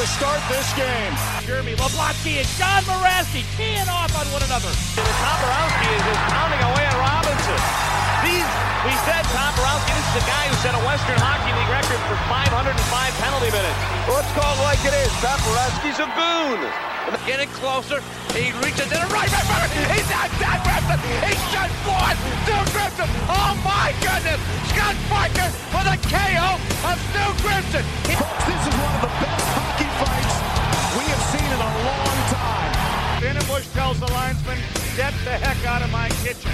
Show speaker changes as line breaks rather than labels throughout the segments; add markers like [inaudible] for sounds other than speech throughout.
To start this game.
Jeremy Leblotsky and John Moraski teeing off on one another.
Toporowski is just pounding away at Robinson. These, we said Toporowski, this is the guy who set a Western Hockey League record for 505 penalty minutes.
Let's call it like it is. Toporowski's a goon.
Getting closer, he reaches in a right back. He's not Scott Gibson. He's just one. Stu Gibson. Oh my goodness. Scott Parker for the KO of Stu Gibson.
Folks, this is one of the best hockey fights we have seen in a long time.
Bush tells the linesman, get the heck out of my kitchen.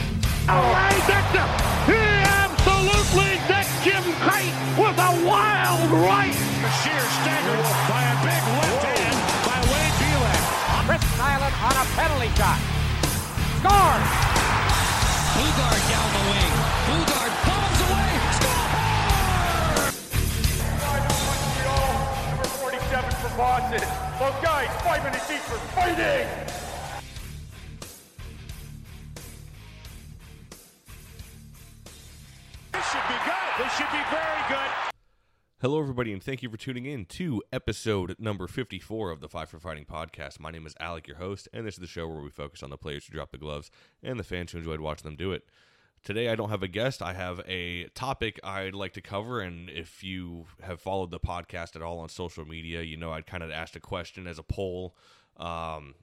Ray Dixon, he absolutely decked Jim Kite with a wild right.
Sheer staggered by a big left hand by Wade Belak.
Chris Nilan on a penalty shot. Score!
Boogaard down the wing.
Boogaard 47 for Those guys, five minutes each for fighting.
This should be good. This should be very good.
Hello, everybody, and thank you for tuning in to episode number 54 of the Five for Fighting podcast. My name is Alec, your host, and this is the show where we focus on the players who drop the gloves and the fans who enjoyed watching them do it. Today, I don't have a guest. I have a topic I'd like to cover, and if you have followed the podcast at all on social media, you know I'd kind of asked a question as a poll, um,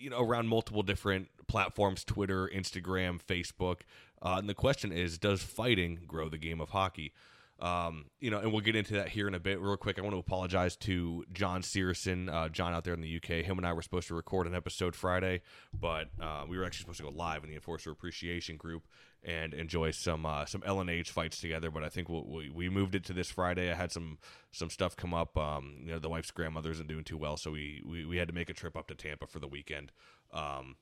you know, around multiple different platforms Twitter, Instagram, Facebook. Uh, and the question is Does fighting grow the game of hockey? Um, you know, and we'll get into that here in a bit. Real quick, I want to apologize to John Searson, uh, John out there in the UK. Him and I were supposed to record an episode Friday, but uh, we were actually supposed to go live in the Enforcer Appreciation Group and enjoy some uh, some LNH fights together. But I think we'll, we we moved it to this Friday. I had some some stuff come up. Um, you know, the wife's grandmother isn't doing too well, so we, we we had to make a trip up to Tampa for the weekend. Um,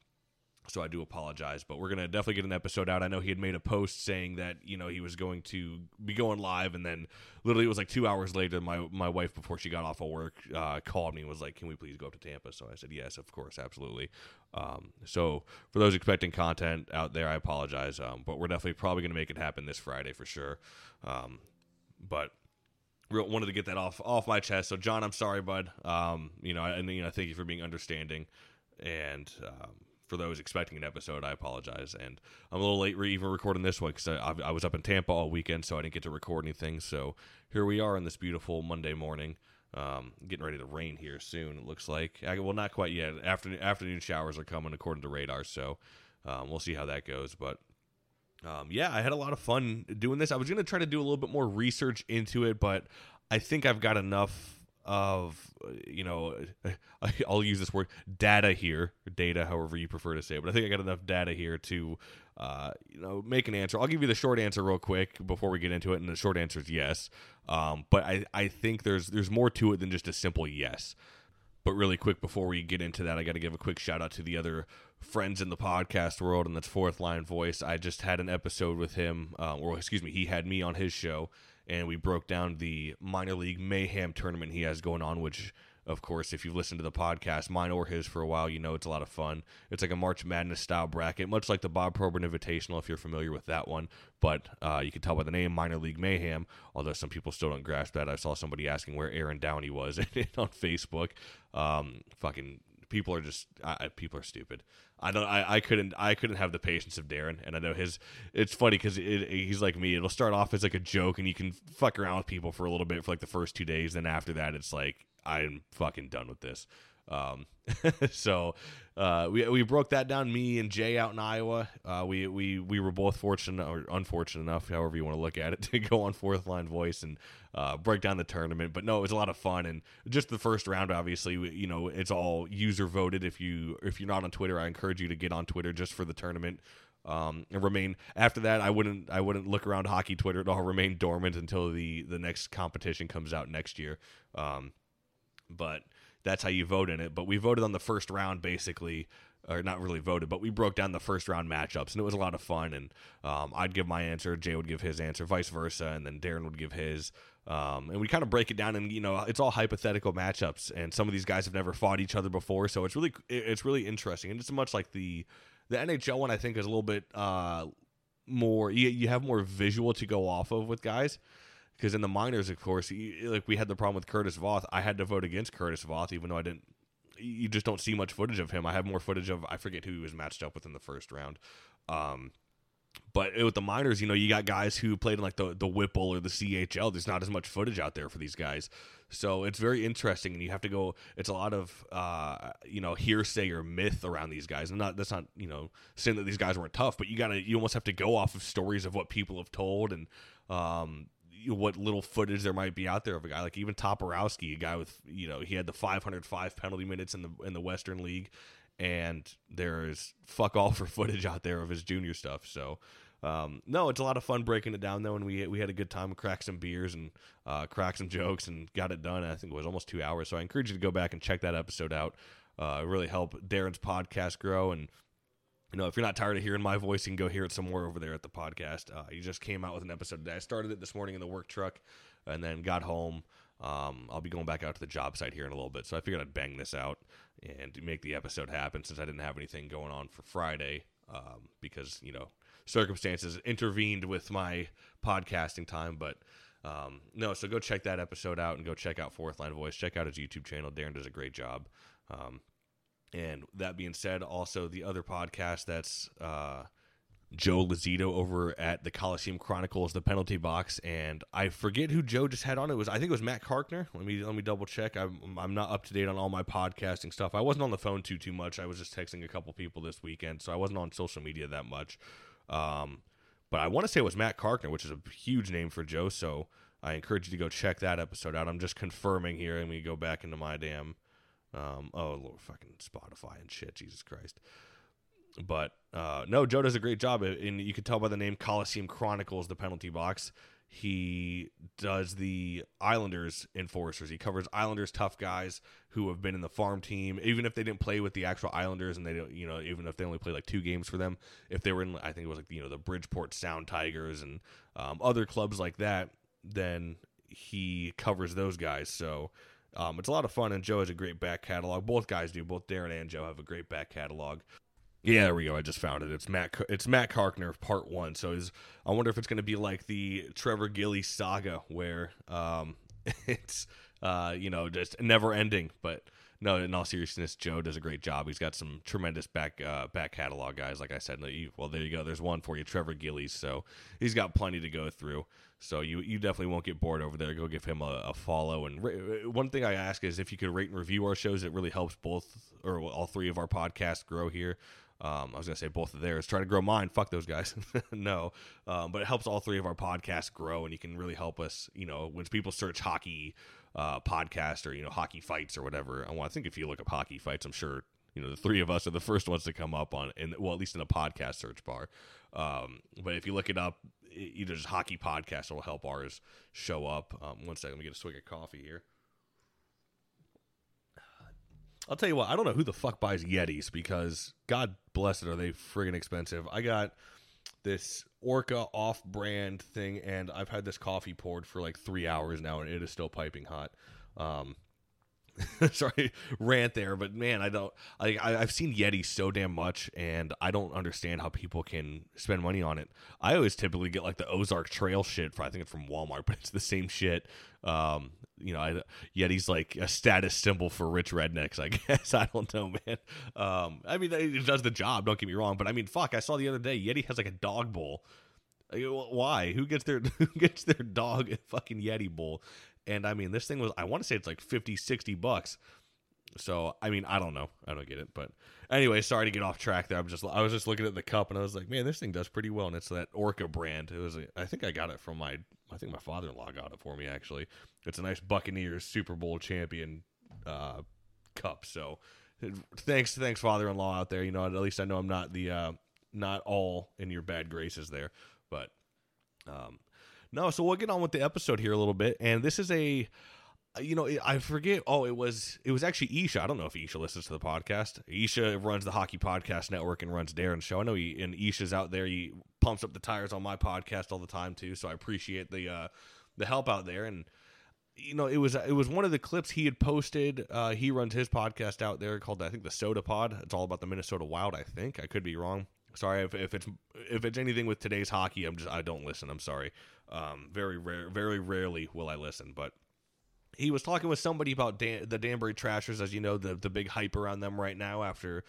so I do apologize, but we're gonna definitely get an episode out. I know he had made a post saying that you know he was going to be going live, and then literally it was like two hours later, my my wife before she got off of work uh, called me and was like, "Can we please go up to Tampa?" So I said, "Yes, of course, absolutely." Um, so for those expecting content out there, I apologize, um, but we're definitely probably gonna make it happen this Friday for sure. Um, but wanted to get that off off my chest. So John, I'm sorry, bud. Um, you know, and you know, thank you for being understanding, and um, for those expecting an episode, I apologize. And I'm a little late re- even recording this one because I, I was up in Tampa all weekend, so I didn't get to record anything. So here we are on this beautiful Monday morning. Um, getting ready to rain here soon. It looks like. Well, not quite yet. Afternoon afternoon showers are coming according to radar, so um, we'll see how that goes. But um, yeah, I had a lot of fun doing this. I was going to try to do a little bit more research into it, but I think I've got enough of uh, you know [laughs] I'll use this word data here data however you prefer to say it but I think I got enough data here to uh, you know make an answer. I'll give you the short answer real quick before we get into it and the short answer is yes. Um, but I, I think there's there's more to it than just a simple yes. But really quick before we get into that I got to give a quick shout out to the other friends in the podcast world and that's fourth line voice. I just had an episode with him uh, or excuse me he had me on his show and we broke down the minor league mayhem tournament he has going on, which, of course, if you've listened to the podcast, mine or his for a while, you know it's a lot of fun. It's like a March Madness style bracket, much like the Bob Probert Invitational, if you're familiar with that one. But uh, you can tell by the name Minor League Mayhem, although some people still don't grasp that. I saw somebody asking where Aaron Downey was [laughs] on Facebook. Um, fucking people are just I, people are stupid. I don't. I, I couldn't. I couldn't have the patience of Darren, and I know his. It's funny because it, he's like me. It'll start off as like a joke, and you can fuck around with people for a little bit for like the first two days. Then after that, it's like I'm fucking done with this. Um, [laughs] so uh, we we broke that down. Me and Jay out in Iowa. Uh, we we we were both fortunate or unfortunate enough, however you want to look at it, [laughs] to go on fourth line voice and uh, break down the tournament. But no, it was a lot of fun and just the first round. Obviously, you know, it's all user voted. If you if you're not on Twitter, I encourage you to get on Twitter just for the tournament. Um, and remain after that. I wouldn't. I wouldn't look around hockey Twitter at all. [laughs] Remain dormant until the the next competition comes out next year. Um, but that's how you vote in it. But we voted on the first round basically or not really voted, but we broke down the first round matchups, and it was a lot of fun. And um, I'd give my answer, Jay would give his answer, vice versa, and then Darren would give his. Um, and we kind of break it down, and you know, it's all hypothetical matchups, and some of these guys have never fought each other before, so it's really it's really interesting, and it's much like the the NHL one. I think is a little bit uh, more. You, you have more visual to go off of with guys because in the minors, of course, like we had the problem with Curtis Voth. I had to vote against Curtis Voth, even though I didn't. You just don't see much footage of him. I have more footage of I forget who he was matched up with in the first round. Um, but with the minors, you know, you got guys who played in like the the Whipple or the CHL. There's not as much footage out there for these guys, so it's very interesting. And you have to go. It's a lot of uh, you know hearsay or myth around these guys. And not that's not you know saying that these guys weren't tough, but you gotta you almost have to go off of stories of what people have told and um, what little footage there might be out there of a guy like even Toporowski, a guy with you know he had the 505 penalty minutes in the in the Western League, and there's fuck all for [laughs] footage out there of his junior stuff. So. Um, no, it's a lot of fun breaking it down though, and we we had a good time, crack some beers and uh, crack some jokes, and got it done. I think it was almost two hours. So I encourage you to go back and check that episode out. Uh, really help Darren's podcast grow, and you know, if you're not tired of hearing my voice, you can go hear it somewhere over there at the podcast. Uh, he just came out with an episode today. I started it this morning in the work truck and then got home. Um, I'll be going back out to the job site here in a little bit. So I figured I'd bang this out and make the episode happen since I didn't have anything going on for Friday um, because, you know, circumstances intervened with my podcasting time. But um, no, so go check that episode out and go check out Fourth Line Voice. Check out his YouTube channel. Darren does a great job. And that being said, also the other podcast that's uh, Joe Lazito over at the Coliseum Chronicles, the penalty box, and I forget who Joe just had on. It was I think it was Matt Carkner. Let me let me double check. I'm I'm not up to date on all my podcasting stuff. I wasn't on the phone too too much. I was just texting a couple people this weekend, so I wasn't on social media that much. Um, but I want to say it was Matt Carkner, which is a huge name for Joe. So I encourage you to go check that episode out. I'm just confirming here, and we go back into my damn um, oh, Lord, fucking Spotify and shit. Jesus Christ. But uh, no, Joe does a great job, and you can tell by the name Coliseum Chronicles, the penalty box. He does the Islanders enforcers. He covers Islanders tough guys who have been in the farm team, even if they didn't play with the actual Islanders, and they don't, you know, even if they only played like two games for them. If they were in, I think it was like you know the Bridgeport Sound Tigers and um, other clubs like that, then he covers those guys. So um, it's a lot of fun, and Joe has a great back catalog. Both guys do. Both Darren and Joe have a great back catalog. Yeah, there we go. I just found it. It's Matt. It's Matt Carkner, part one. So is I wonder if it's going to be like the Trevor Gillies saga, where um, [laughs] it's uh, you know just never ending. But no, in all seriousness, Joe does a great job. He's got some tremendous back uh, back catalog guys. Like I said, well, there you go. There's one for you, Trevor Gillies. So he's got plenty to go through. So you you definitely won't get bored over there. Go give him a, a follow. And ra- one thing I ask is if you could rate and review our shows. It really helps both or all three of our podcasts grow here. Um, I was gonna say both of theirs. Try to grow mine. Fuck those guys. [laughs] no, um, but it helps all three of our podcasts grow, and you can really help us. You know, when people search hockey uh, podcast or you know hockey fights or whatever, I, I think if you look up hockey fights, I'm sure you know the three of us are the first ones to come up on, in well at least in a podcast search bar. Um, but if you look it up, either just hockey podcast will help ours show up. Um, one second, let me get a swig of coffee here. I'll tell you what, I don't know who the fuck buys Yetis because God bless it, are they friggin' expensive. I got this Orca off brand thing, and I've had this coffee poured for like three hours now, and it is still piping hot. Um, [laughs] sorry rant there but man i don't I, i've seen yeti so damn much and i don't understand how people can spend money on it. I always typically get like the ozark trail shit for i think it's from walmart [laughs] but it's the same shit. Um you know I, yeti's like a status symbol for rich rednecks [laughs] i guess. I don't know man. Um i mean it does the job don't get me wrong but i mean fuck i saw the other day yeti has like a dog bowl. Why? Who gets their who gets their dog a fucking Yeti bowl? And I mean, this thing was, I want to say it's like 50, 60 bucks. So, I mean, I don't know. I don't get it. But anyway, sorry to get off track there. I'm just, I was just looking at the cup and I was like, man, this thing does pretty well. And it's that Orca brand. It was, I think I got it from my, I think my father in law got it for me actually. It's a nice Buccaneers Super Bowl champion uh, cup. So, thanks, thanks, father in law out there. You know, at least I know I'm not the, uh, not all in your bad graces there. But, um, no, so we'll get on with the episode here a little bit. And this is a you know, I forget. Oh, it was it was actually Isha. I don't know if Isha listens to the podcast. Isha runs the Hockey Podcast Network and runs Darren's show. I know he and Isha's out there. He pumps up the tires on my podcast all the time too. So I appreciate the uh, the help out there. And you know, it was it was one of the clips he had posted. Uh, he runs his podcast out there called I think the Soda Pod. It's all about the Minnesota Wild. I think I could be wrong. Sorry if, if it's if it's anything with today's hockey. I'm just I don't listen. I'm sorry. Um, very rare, very rarely will I listen, but he was talking with somebody about Dan, the Danbury Trashers, as you know, the the big hype around them right now after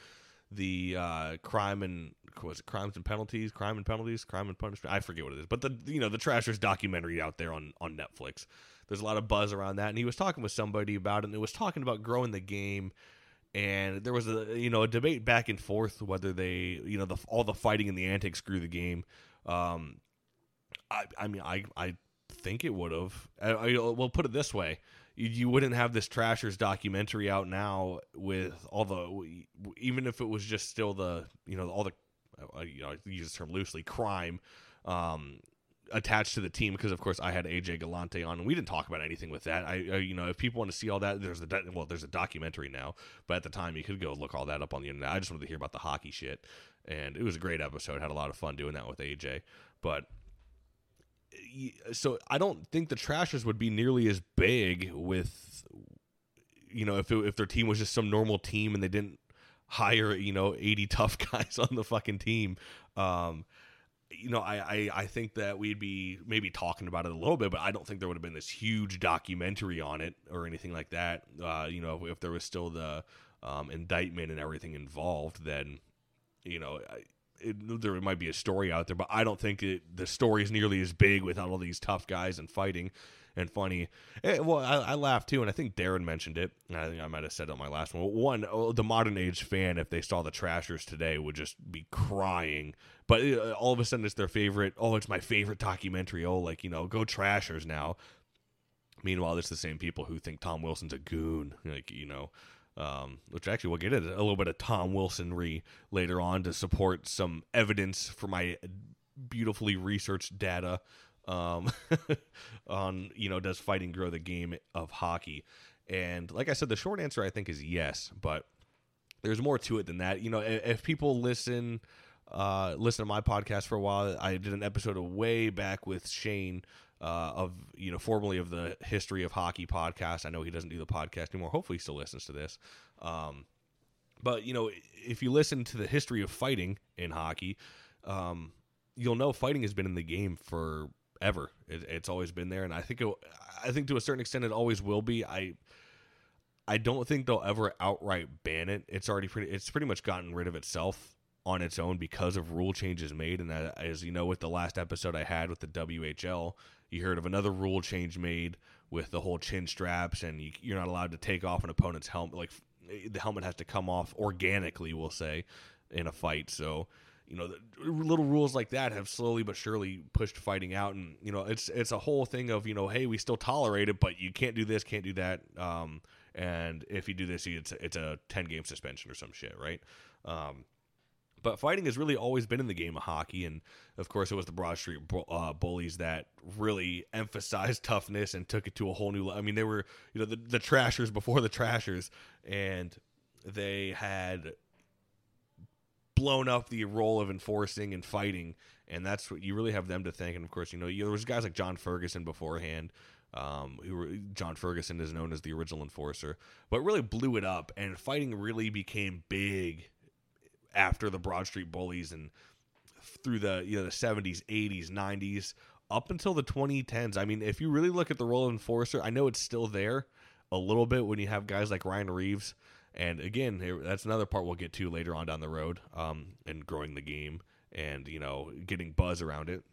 the uh, crime and was it crimes and penalties, crime and penalties, crime and punishment. I forget what it is, but the you know the Trashers documentary out there on on Netflix. There's a lot of buzz around that, and he was talking with somebody about it, and it was talking about growing the game. And there was a you know a debate back and forth whether they you know the all the fighting and the antics grew the game. Um, I I mean I I think it would have. I, I, we'll put it this way: you, you, wouldn't have this Trashers documentary out now with all the, even if it was just still the, you know, all the, uh, you know, I use the term loosely, crime um, attached to the team because, of course, I had AJ Galante on, and we didn't talk about anything with that. I, I you know, if people want to see all that, there's a well, there's a documentary now, but at the time you could go look all that up on the internet. I just wanted to hear about the hockey shit, and it was a great episode. Had a lot of fun doing that with AJ, but so I don't think the Trashers would be nearly as big with, you know, if it, if their team was just some normal team and they didn't hire you know 80 [laughs] tough guys on the fucking team. Um, you know, I, I, I think that we'd be maybe talking about it a little bit, but I don't think there would have been this huge documentary on it or anything like that. Uh, you know, if, if there was still the um, indictment and everything involved, then you know, it, there might be a story out there, but I don't think it, the story is nearly as big without all these tough guys and fighting and funny. It, eh, well, I, I laughed too, and I think Darren mentioned it. I think I might have said it on my last one. One, oh, the modern age fan, if they saw the Trashers today, would just be crying. But uh, all of a sudden, it's their favorite. Oh, it's my favorite documentary. Oh, like you know, go Trashers now. Meanwhile, it's the same people who think Tom Wilson's a goon. Like you know, um, which actually we'll get into a little bit of Tom Wilson re later on to support some evidence for my beautifully researched data um, [laughs] on you know does fighting grow the game of hockey? And like I said, the short answer I think is yes, but there's more to it than that. You know, if, people listen uh, listen to my podcast for a while, I did an episode of way back with Shane uh, of you know formerly of the history of hockey podcast. I know he doesn't do the podcast anymore. Hopefully, he still listens to this. Um, but you know, if you listen to the history of fighting in hockey, um, you'll know fighting has been in the game forever. It, it's always been there, and I think it, I think to a certain extent it always will be. I I don't think they'll ever outright ban it. It's already pretty. It's pretty much gotten rid of itself on its own because of rule changes made. And as you know, with the last episode I had with the WHL, you heard of another rule change made with the whole chin straps, and you, you're not allowed to take off an opponent's helmet. Like the helmet has to come off organically, we'll say, in a fight. So you know, little rules like that have slowly but surely pushed fighting out, and you know, it's it's a whole thing of you know, hey, we still tolerate it, but you can't do this, can't do that, um, and if you do this, it's it's a ten game suspension or some shit, right? Um, but fighting has really always been in the game of hockey, and of course, it was the Broad Street uh, Bullies that really emphasized toughness and took it to a whole new. level. I mean, they were you know the, the Trashers before the Trashers, and they had blown up the role of enforcing and fighting, and that's what you really have them to thank. And of course, you know, there was guys like John Ferguson beforehand. Um, who were, John Ferguson is known as the original enforcer, but really blew it up, and fighting really became big after the Broad Street Bullies and through the you know the 70s, 80s, 90s up until the 2010s. I mean, if you really look at the role of enforcer, I know it's still there a little bit when you have guys like Ryan Reaves. And again, that's another part we'll get to later on down the road, um, and growing the game and you know getting buzz around it.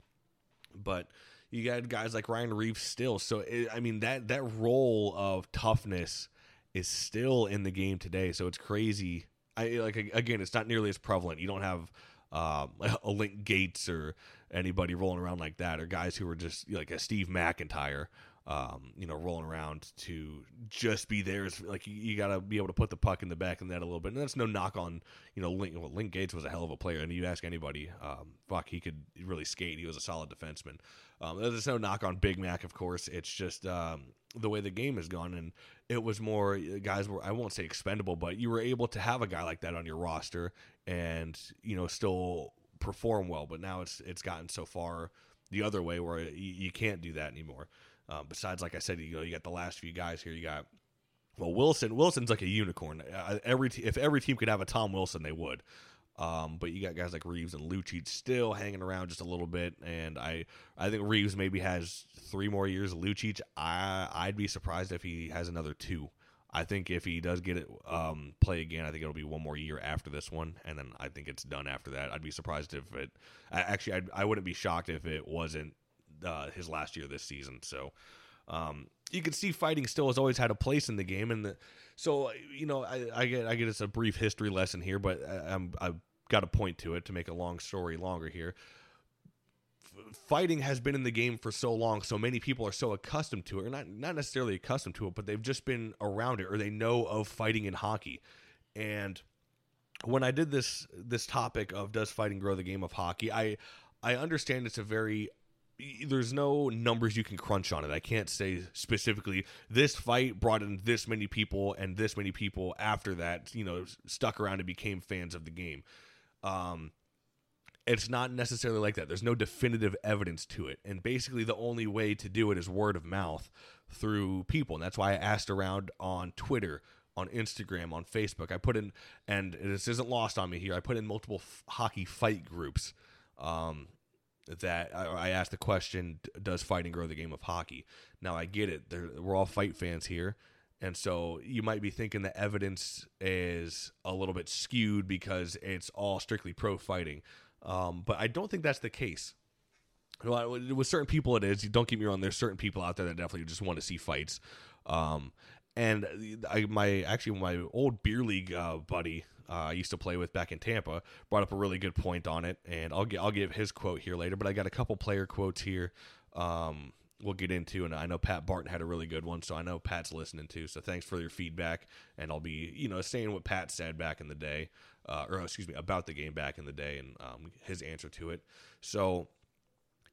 But you got guys like Ryan Reaves still. So it, I mean that that role of toughness is still in the game today. So it's crazy I like again, it's not nearly as prevalent. You don't have um, [laughs] a Link Gaetz or anybody rolling around like that, or guys who are just like a Steve MacIntyre. Um, you know, rolling around to just be there. Is, like you, you got to be able to put the puck in the back of that a little bit. And that's no knock on, you know, Link. Well, Link Gaetz was a hell of a player, and you ask anybody, um, fuck, he could really skate. He was a solid defenseman. Um, there's no knock on Big Mac, of course. It's just um, the way the game has gone, and it was more guys were I won't say expendable, but you were able to have a guy like that on your roster, and you know still perform well. But now it's it's gotten so far the other way where you, you can't do that anymore. Um, besides, like I said, you know, you got the last few guys here. You got well, Wilson. Wilson's like a unicorn. Uh, every if every team could have a Tom Wilson, they would. Um, but you got guys like Reaves and Lucic still hanging around just a little bit, and I I think Reaves maybe has three more years. Lucic, I I'd be surprised if he has another two. I think if he does get it um, play again, I think it'll be one more year after this one, and then I think it's done after that. I'd be surprised if it. Actually, I'd, I wouldn't be shocked if it wasn't uh, his last year this season. So um, you can see fighting still has always had a place in the game, and the, so you know I, I, get I get it's a brief history lesson here, but I, I've got to point to it to make a long story longer here. fighting has been in the game for so long, so many people are so accustomed to it, or not not necessarily accustomed to it, but they've just been around it, or they know of fighting in hockey, and when I did this this topic of does fighting grow the game of hockey, I I understand it's a very there's no numbers you can crunch on it. I can't say specifically this fight brought in this many people and this many people after that, you know, stuck around and became fans of the game. Um, it's not necessarily like that. There's no definitive evidence to it. And basically, the only way to do it is word of mouth through people. And that's why I asked around on Twitter, on Instagram, on Facebook. I put in, and this isn't lost on me here, I put in multiple f- hockey fight groups. Um, that I, asked the question: Does fighting grow the game of hockey? Now I get it; we're all fight fans here, and so you might be thinking the evidence is a little bit skewed because it's all strictly pro fighting, um, but I don't think that's the case. With certain people, it is. Don't get me wrong. There's certain people out there that definitely just want to see fights. Um, and I, my actually my old beer league uh, buddy uh, I used to play with back in Tampa, brought up a really good point on it, and I'll get, I'll give his quote here later. But I got a couple player quotes here. Um, we'll get into, and I know Pat Barton had a really good one, so I know Pat's listening too. So thanks for your feedback, and I'll be you know saying what Pat said back in the day, uh, or excuse me about the game back in the day, and um, his answer to it. So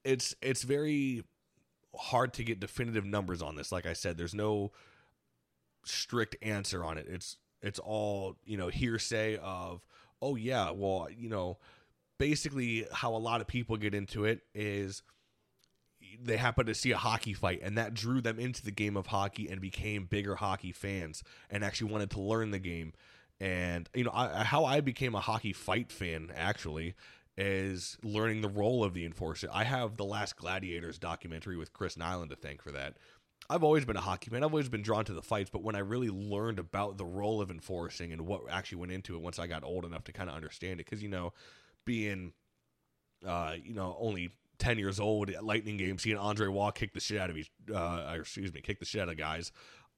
it's it's very hard to get definitive numbers on this. Like I said, there's no strict answer on it. It's it's all, you know, hearsay of, oh, yeah, well, you know, basically how a lot of people get into it is they happen to see a hockey fight and that drew them into the game of hockey and became bigger hockey fans and actually wanted to learn the game. And you know I, how i became a hockey fight fan actually is learning the role of the enforcer. I have the last gladiators documentary with chris nilan to thank for that I've always been a hockey fan. I've always been drawn to the fights, but when I really learned about the role of enforcing and what actually went into it once I got old enough to kind of understand it, because you know, being, uh, you know, only ten years old at Lightning games, seeing Andre Roy kick the shit out of each, uh, excuse me, kick the shit out of guys.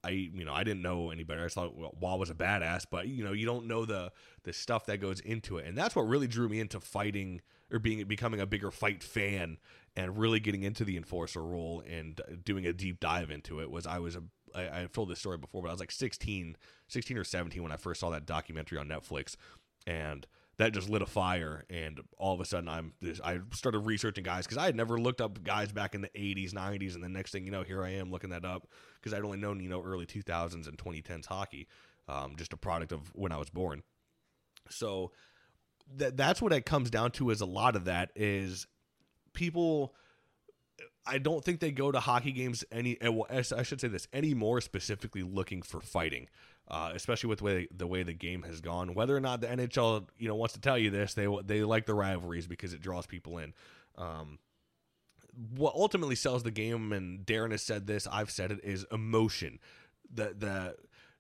I, you know, I didn't know any better. I thought well, was a badass, but you know, you don't know the the stuff that goes into it, and that's what really drew me into fighting or being becoming a bigger fight fan and really getting into the enforcer role and doing a deep dive into it was I was a I, I told this story before, but I was like 16, 16 or 17 when I first saw that documentary on Netflix, and that just lit a fire. And all of a sudden, I'm I started researching guys because I had never looked up guys back in the 80s, 90s, and the next thing you know, here I am looking that up because I'd only known you know early 2000s and 2010s hockey, um, just a product of when I was born. So that that's what it comes down to. Is a lot of that is people I don't think they go to hockey games any. Eh, I should say this any more specifically looking for fighting, uh, especially with the way the way the game has gone. Whether or not the NHL you know wants to tell you this, they they like the rivalries because it draws people in. Um, what ultimately sells the game, and Darren has said this, I've said it, is emotion. The the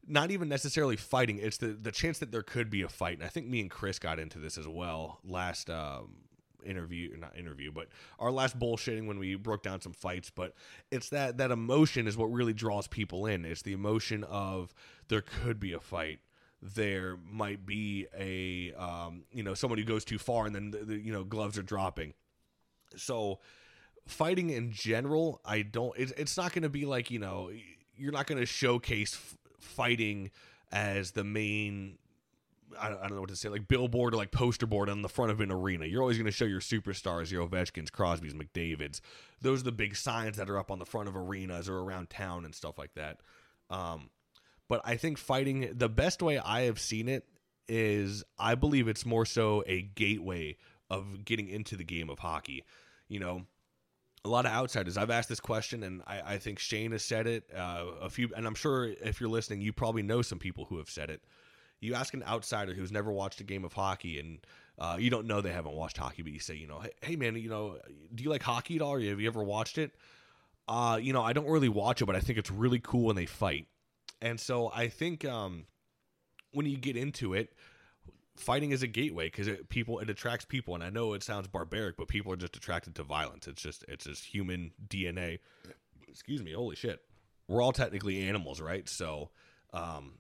not even necessarily fighting. It's the the chance that there could be a fight. And I think me and Chris got into this as well last um, interview not interview but our last bullshitting when we broke down some fights but it's that that emotion is what really draws people in it's the emotion of there could be a fight there might be a um, you know someone who goes too far and then the, the, you know gloves are dropping so fighting in general, I don't. It's, it's not going to be like you know, you're not going to showcase fighting as the main. I don't, know what to say, like billboard or like poster board on the front of an arena. You're always going to show your superstars, your Ovechkins, Crosby's, McDavid's. Those are the big signs that are up on the front of arenas or around town and stuff like that. Um, but I think fighting, the best way I have seen it is I believe it's more so a gateway of getting into the game of hockey. You know, a lot of outsiders. I've asked this question, and I, I think Shane has said it. Uh, a few, and I'm sure if you're listening, you probably know some people who have said it. You ask an outsider who's never watched a game of hockey, and uh, you don't know they haven't watched hockey, but you say, you know, hey, hey, man, you know, do you like hockey at all? Have you ever watched it? Uh, you know, I don't really watch it, but I think it's really cool when they fight. And so I think um, when you get into it, fighting is a gateway because it people it attracts people. And I know it sounds barbaric, but people are just attracted to violence. It's just it's just human DNA. Excuse me. Holy shit. We're all technically animals, right? So. Um,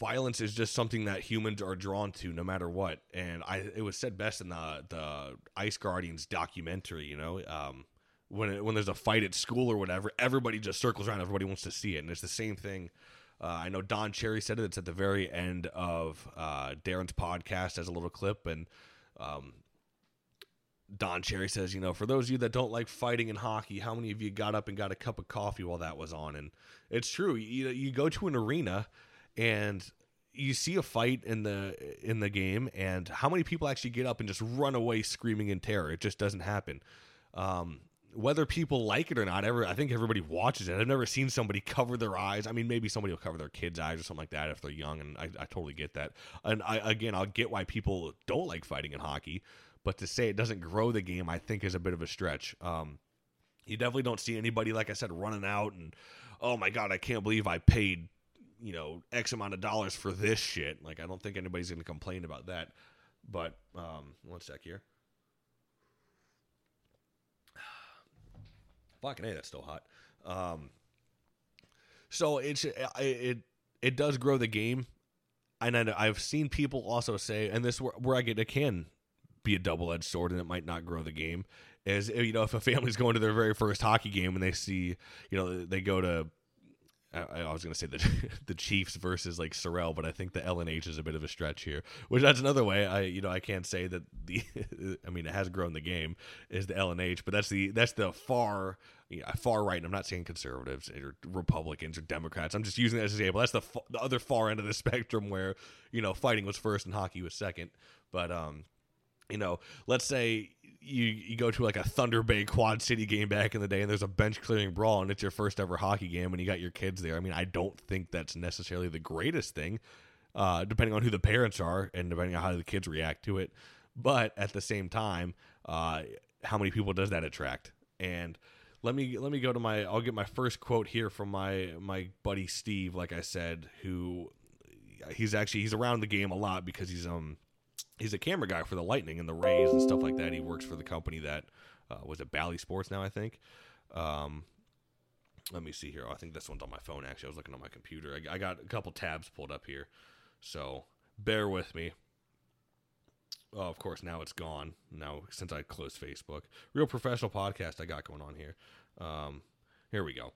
violence is just something that humans are drawn to no matter what and i it was said best in the the ice guardians documentary you know um when it, when there's a fight at school or whatever, everybody just circles around. Everybody wants to see it, and it's the same thing. Uh, I know Don Cherry said it. It's at the very end of uh, Darren's podcast as a little clip, and um, Don Cherry says, you know, for those of you that don't like fighting in hockey, how many of you got up and got a cup of coffee while that was on? And it's true. You you go to an arena and you see a fight in the in the game, and how many people actually get up and just run away screaming in terror? It just doesn't happen. Um, whether people like it or not, ever I think everybody watches it. I've never seen somebody cover their eyes. I mean, maybe somebody will cover their kids' eyes or something like that if they're young, and I, I totally get that. And I again, I'll get why people don't like fighting in hockey, but to say it doesn't grow the game, I think is a bit of a stretch. Um, you definitely don't see anybody, like I said, running out and oh my god, I can't believe I paid you know X amount of dollars for this shit. Like I don't think anybody's going to complain about that. But um, one sec here. Fucking hey, that's still hot. Um, so it's it, it does grow the game, and I, I've seen people also say, and this where, where I get it can be a double edged sword, and it might not grow the game. Is you know if a family's going to their very first hockey game and they see you know they go to I, I was going to say the [laughs] the Chiefs versus like Sorel, but I think the LNH is a bit of a stretch here. Which that's another way. I you know I can't say that the [laughs] I mean it has grown the game is the LNH, but that's the that's the far know, far right. And I'm not saying conservatives or Republicans or Democrats. I'm just using that as an example. That's the the other far end of the [laughs] spectrum where you know fighting was first and hockey was second. But um, you know, let's say you you go to like a Thunder Bay Quad City game back in the day, and there's a bench clearing brawl, and it's your first ever hockey game, and you got your kids there. I mean, I don't think that's necessarily the greatest thing, uh, depending on who the parents are and depending on how the kids react to it. But at the same time, uh, how many people does that attract? And let me let me go to my I'll get my first quote here from my my buddy Steve, like I said, who he's actually he's around the game a lot because he's um he's a camera guy for the Lightning and the Rays and stuff like that. He works for the company that uh, was at Bally Sports now, I think. Um, let me see here. Oh, I think this one's on my phone. Actually, I was looking on my computer. I, I got a couple tabs pulled up here, so bear with me. Oh, of course, now it's gone. Now since I closed Facebook, real professional podcast I got going on here. Um, here we go.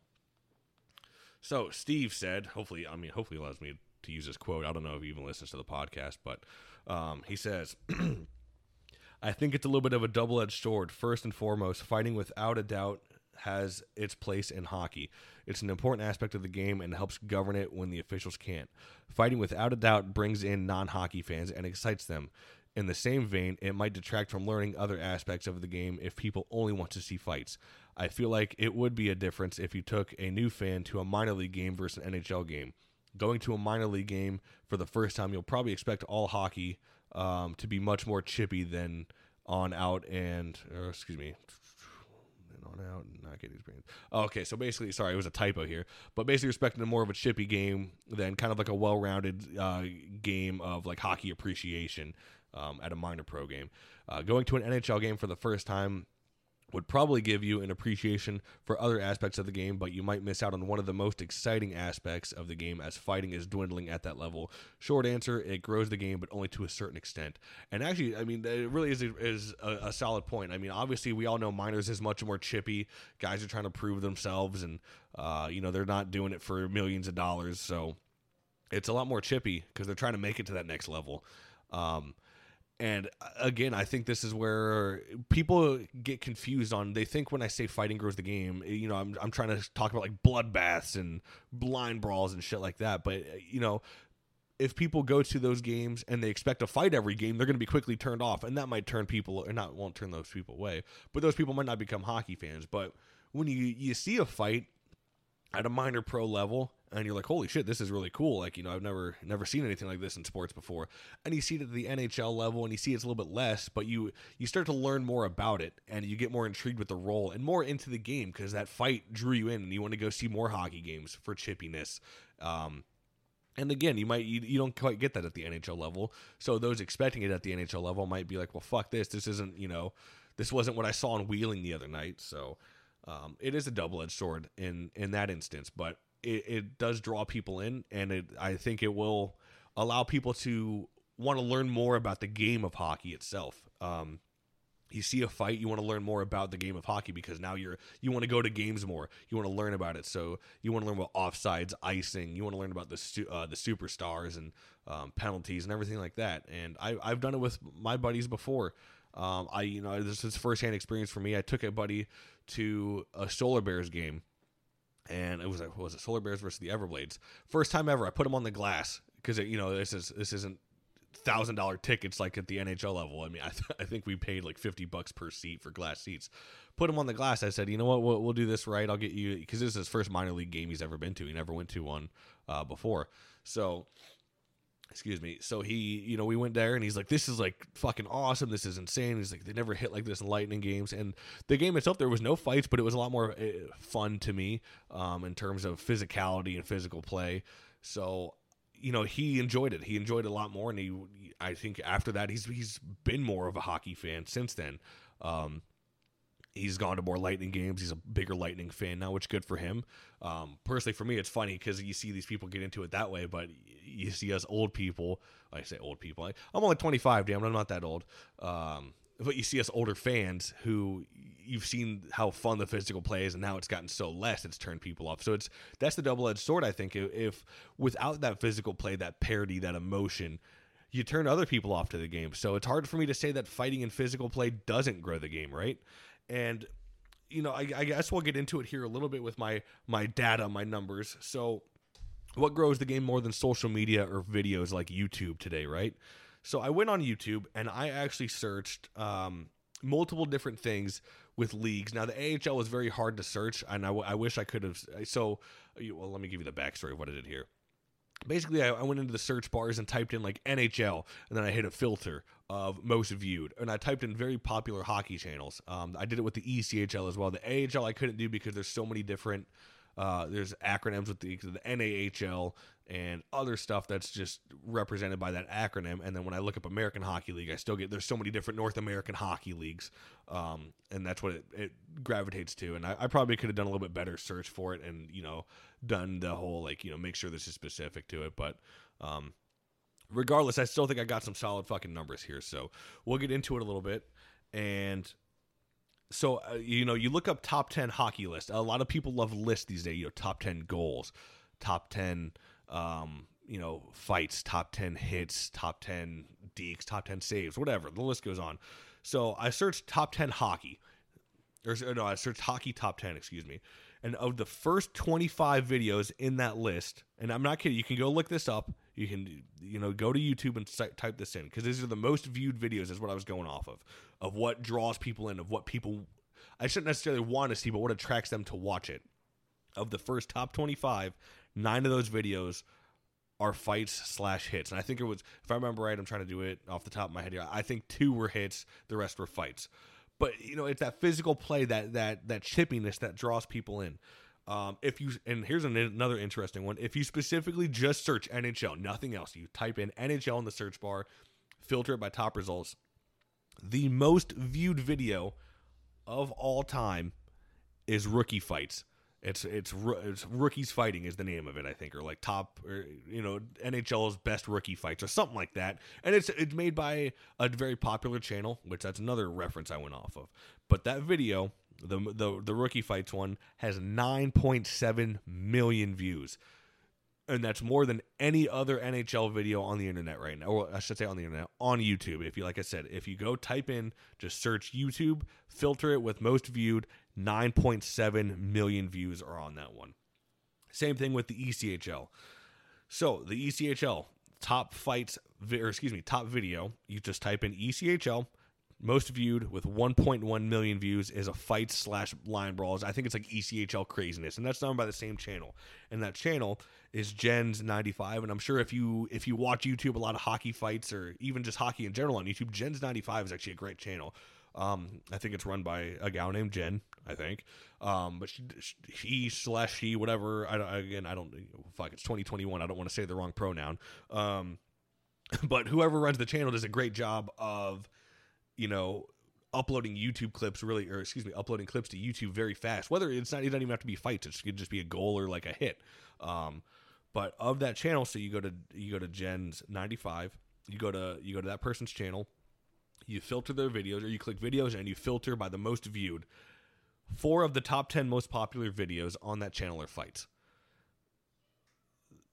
So Steve said, hopefully, I mean, hopefully, allows me to use this quote. I don't know if he even listens to the podcast, but um, he says, [clears throat] I think it's a little bit of a double edged sword. First and foremost, fighting without a doubt has its place in hockey. It's an important aspect of the game and helps govern it when the officials can't. Fighting without a doubt brings in non hockey fans and excites them. In the same vein, it might detract from learning other aspects of the game if people only want to see fights. I feel like it would be a difference if you took a new fan to a minor league game versus an NHL game going to a minor league game for the first time, you'll probably expect all hockey um, to be much more chippy than on out and excuse me on out and not getting his brains. okay, so basically, sorry, it was a typo here, but basically expecting more of a chippy game than kind of like a well-rounded uh, game of like hockey appreciation um, at a minor pro game. Uh, going to an NHL game for the first time would probably give you an appreciation for other aspects of the game, but you might miss out on one of the most exciting aspects of the game as fighting is dwindling at that level. Short answer, it grows the game, but only to a certain extent. And actually, I mean, it really is a, is a, a solid point. I mean, obviously, we all know miners is much more chippy. Guys are trying to prove themselves, and uh, you know they're not doing it for millions of dollars, so it's a lot more chippy because they're trying to make it to that next level. Um, and uh, again, I think this is where people get confused on. They think when I say fighting grows the game, you know, I'm, I'm trying to talk about like bloodbaths and blind brawls and shit like that. But, uh, you know, if people go to those games and they expect to fight every game, they're going to be quickly turned off. And that might turn people, or not, won't turn those people away. But those people might not become hockey fans. But when you, you see a fight at a minor pro level and you're like holy shit this is really cool like you know i've never never seen anything like this in sports before and you see it at the nhl level and you see it's a little bit less but you you start to learn more about it and you get more intrigued with the role and more into the game because that fight drew you in and you want to go see more hockey games for chippiness um, and again, you might you, you don't quite get that at the NHL level. So those expecting it at the NHL level might be like, well, fuck this. This isn't you know, this wasn't what I saw in Wheeling the other night. So um, it is a double edged sword in in that instance, but it, it does draw people in, and it, I think it will allow people to want to learn more about the game of hockey itself. Um, you see a fight, you want to learn more about the game of hockey because now you're you want to go to games more. You want to learn about it. So you want to learn about offsides, icing. You want to learn about the uh, the superstars and um, penalties and everything like that. And I, I've done it with my buddies before. Um, I you know this is firsthand experience for me. I took a buddy to a Solar Bears game and it was like was it Solar Bears versus the Everblades. First time ever, I put them on the glass because you know this is this isn't thousand dollar tickets like at the NHL level. I mean, [laughs] I, th- I think we paid like fifty bucks per seat for glass seats. Put him on the glass. I said, you know what, we'll, we'll do this right. I'll get you because this is his first minor league game he's ever been to. He never went to one uh, before, so excuse me. So he, you know, we went there and he's like, this is like fucking awesome. This is insane. He's like, they never hit like this in Lightning games. And the game itself, there was no fights, but it was a lot more uh, fun to me um, in terms of physicality and physical play. So, you know, he enjoyed it. He enjoyed it a lot more. And he, I think after that, he's, he's been more of a hockey fan since then. Um, he's gone to more lightning games. He's a bigger lightning fan now which good for him. Um, personally for me it's funny because you see these people get into it that way but you see us old people i say old people I, am only 25 damn i'm not that old um, but you see us older fans who you've seen how fun the physical play is and now it's gotten so less it's turned people off. So it's that's the double-edged sword i think. If, if without that physical play that parity that emotion you turn other people off to the game. So it's hard for me to say that fighting and physical play doesn't grow the game right and you know, I, I guess we'll get into it here a little bit with my my data, my numbers. So, what grows the game more than social media or videos like YouTube today, right? So I went on YouTube and I actually searched um, multiple different things with leagues. Now the AHL was very hard to search, and I, I wish I could have. So, well, let me give you the backstory of what I did here basically I, I, went into the search bars and typed in like NHL and then I hit a filter of most viewed and I typed in very popular hockey channels. Um, I did it with the ECHL as well. The AHL I couldn't do because there's so many different uh, there's acronyms with the, the NAHL and other stuff that's just represented by that acronym. And then when I look up American Hockey League, I still get there's so many different North American hockey leagues, um, and that's what it, it gravitates to. And I, I, probably could have done a little bit better search for it, and you know, done the whole like you know make sure this is specific to it. But um, regardless, I still think I got some solid fucking numbers here. So we'll get into it a little bit, and so uh, you know you look up top 10 hockey list a lot of people love lists these days you know top 10 goals top 10 um, you know fights top 10 hits top 10 dekes top 10 saves whatever the list goes on. So i searched top 10 hockey or no i searched hockey top 10 excuse me. And of the first 25 videos in that list and i'm not kidding you can go look this up. You can you know go to youtube and type this in because these are the most viewed videos is what i was going off of of what draws people in of what people i shouldn't necessarily want to see but what attracts them to watch it. Of the first top 25 nine of those videos are fights slash hits and i think it was if i remember right i'm trying to do it off the top of my head here i think two were hits the rest were fights but you know, it's that physical play, that that that chippiness that draws people in. Um, if you and here's an, another interesting one. If you specifically just search NHL, nothing else, you type in NHL in the search bar, filter it by top results. The most viewed video of all time is rookie fights. It's it's it's rookies fighting is the name of it, I think, or like top, or you know, NHL's best rookie fights or something like that. And it's it's made by a very popular channel, which that's another reference I went off of. But that video, the the the rookie fights one, has 9.7 million views and that's more than any other NHL video on the internet right now, or I should say on the internet, on YouTube. If you, like I said, if you go type in, just search YouTube, filter it with most viewed, 9.7 million views are on that one. Same thing with the ECHL. So the ECHL top fights, or excuse me, top video, you just type in ECHL, most viewed with 1.1 million views is a fight slash line brawls. I think it's like ECHL craziness, and that's done by the same channel. And that channel is Jens 95. And I'm sure if you if you watch YouTube, a lot of hockey fights or even just hockey in general on YouTube, Jens 95 is actually a great channel. Um, I think it's run by a gal named Jen. I think, um, but she, he slash she whatever. I again I don't fuck. It's 2021. I don't want to say the wrong pronoun. Um, [laughs] but whoever runs the channel does a great job of you know, uploading YouTube clips really, or excuse me, uploading clips to YouTube very fast. Whether it's not, it doesn't even have to be fights. It could just be a goal or like a hit. Um, but of that channel, so you go to you go to Jen's ninety five. You go to you go to that person's channel. You filter their videos, or you click videos and you filter by the most viewed. Four of the top ten most popular videos on that channel are fights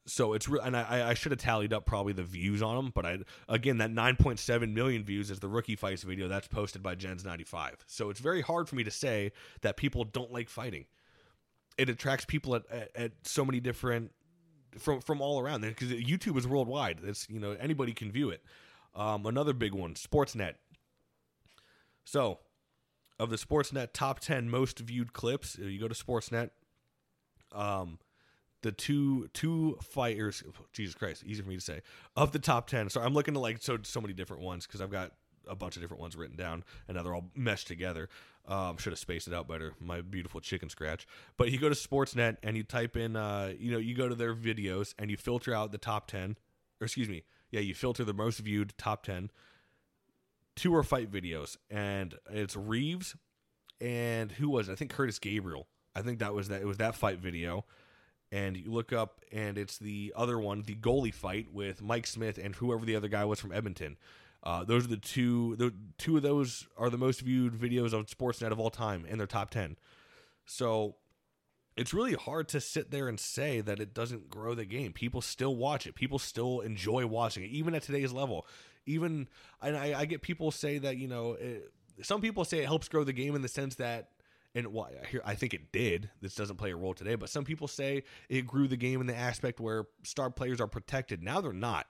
so it's real, and I, I should have tallied up probably the views on them, but I again that 9.7 million views is the rookie fights video that's posted by Jens 95. So it's very hard for me to say that people don't like fighting. It attracts people at, at, at so many different from from all around because YouTube is worldwide. It's you know anybody can view it. Um, another big one, Sportsnet. So, of the Sportsnet top 10 most viewed clips, you go to Sportsnet. Um, the two two fighters jesus christ easy for me to say of the top 10 so i'm looking to like so so many different ones because i've got a bunch of different ones written down and now they're all meshed together. Um, should have spaced it out better my beautiful chicken scratch. But you go to sportsnet and you type in uh, you know you go to their videos and you filter out the top 10 or excuse me yeah you filter the most viewed top 10 two fight videos. And it's Reaves and who was it? i think curtis gabriel. I think that was that it was that fight video and you look up and it's the other one, the goalie fight with Mike Smith and whoever the other guy was from Edmonton. Uh, those are the two. The two of those are the most viewed videos on Sportsnet of all time in their top ten. So it's really hard to sit there and say that it doesn't grow the game. People still watch it. People still enjoy watching it, even at today's level. Even and I, I get people say that you know, it, some people say it helps grow the game in the sense that and well, here I think it did. This doesn't play a role today, but some people say it grew the game in the aspect where star players are protected. Now they're not,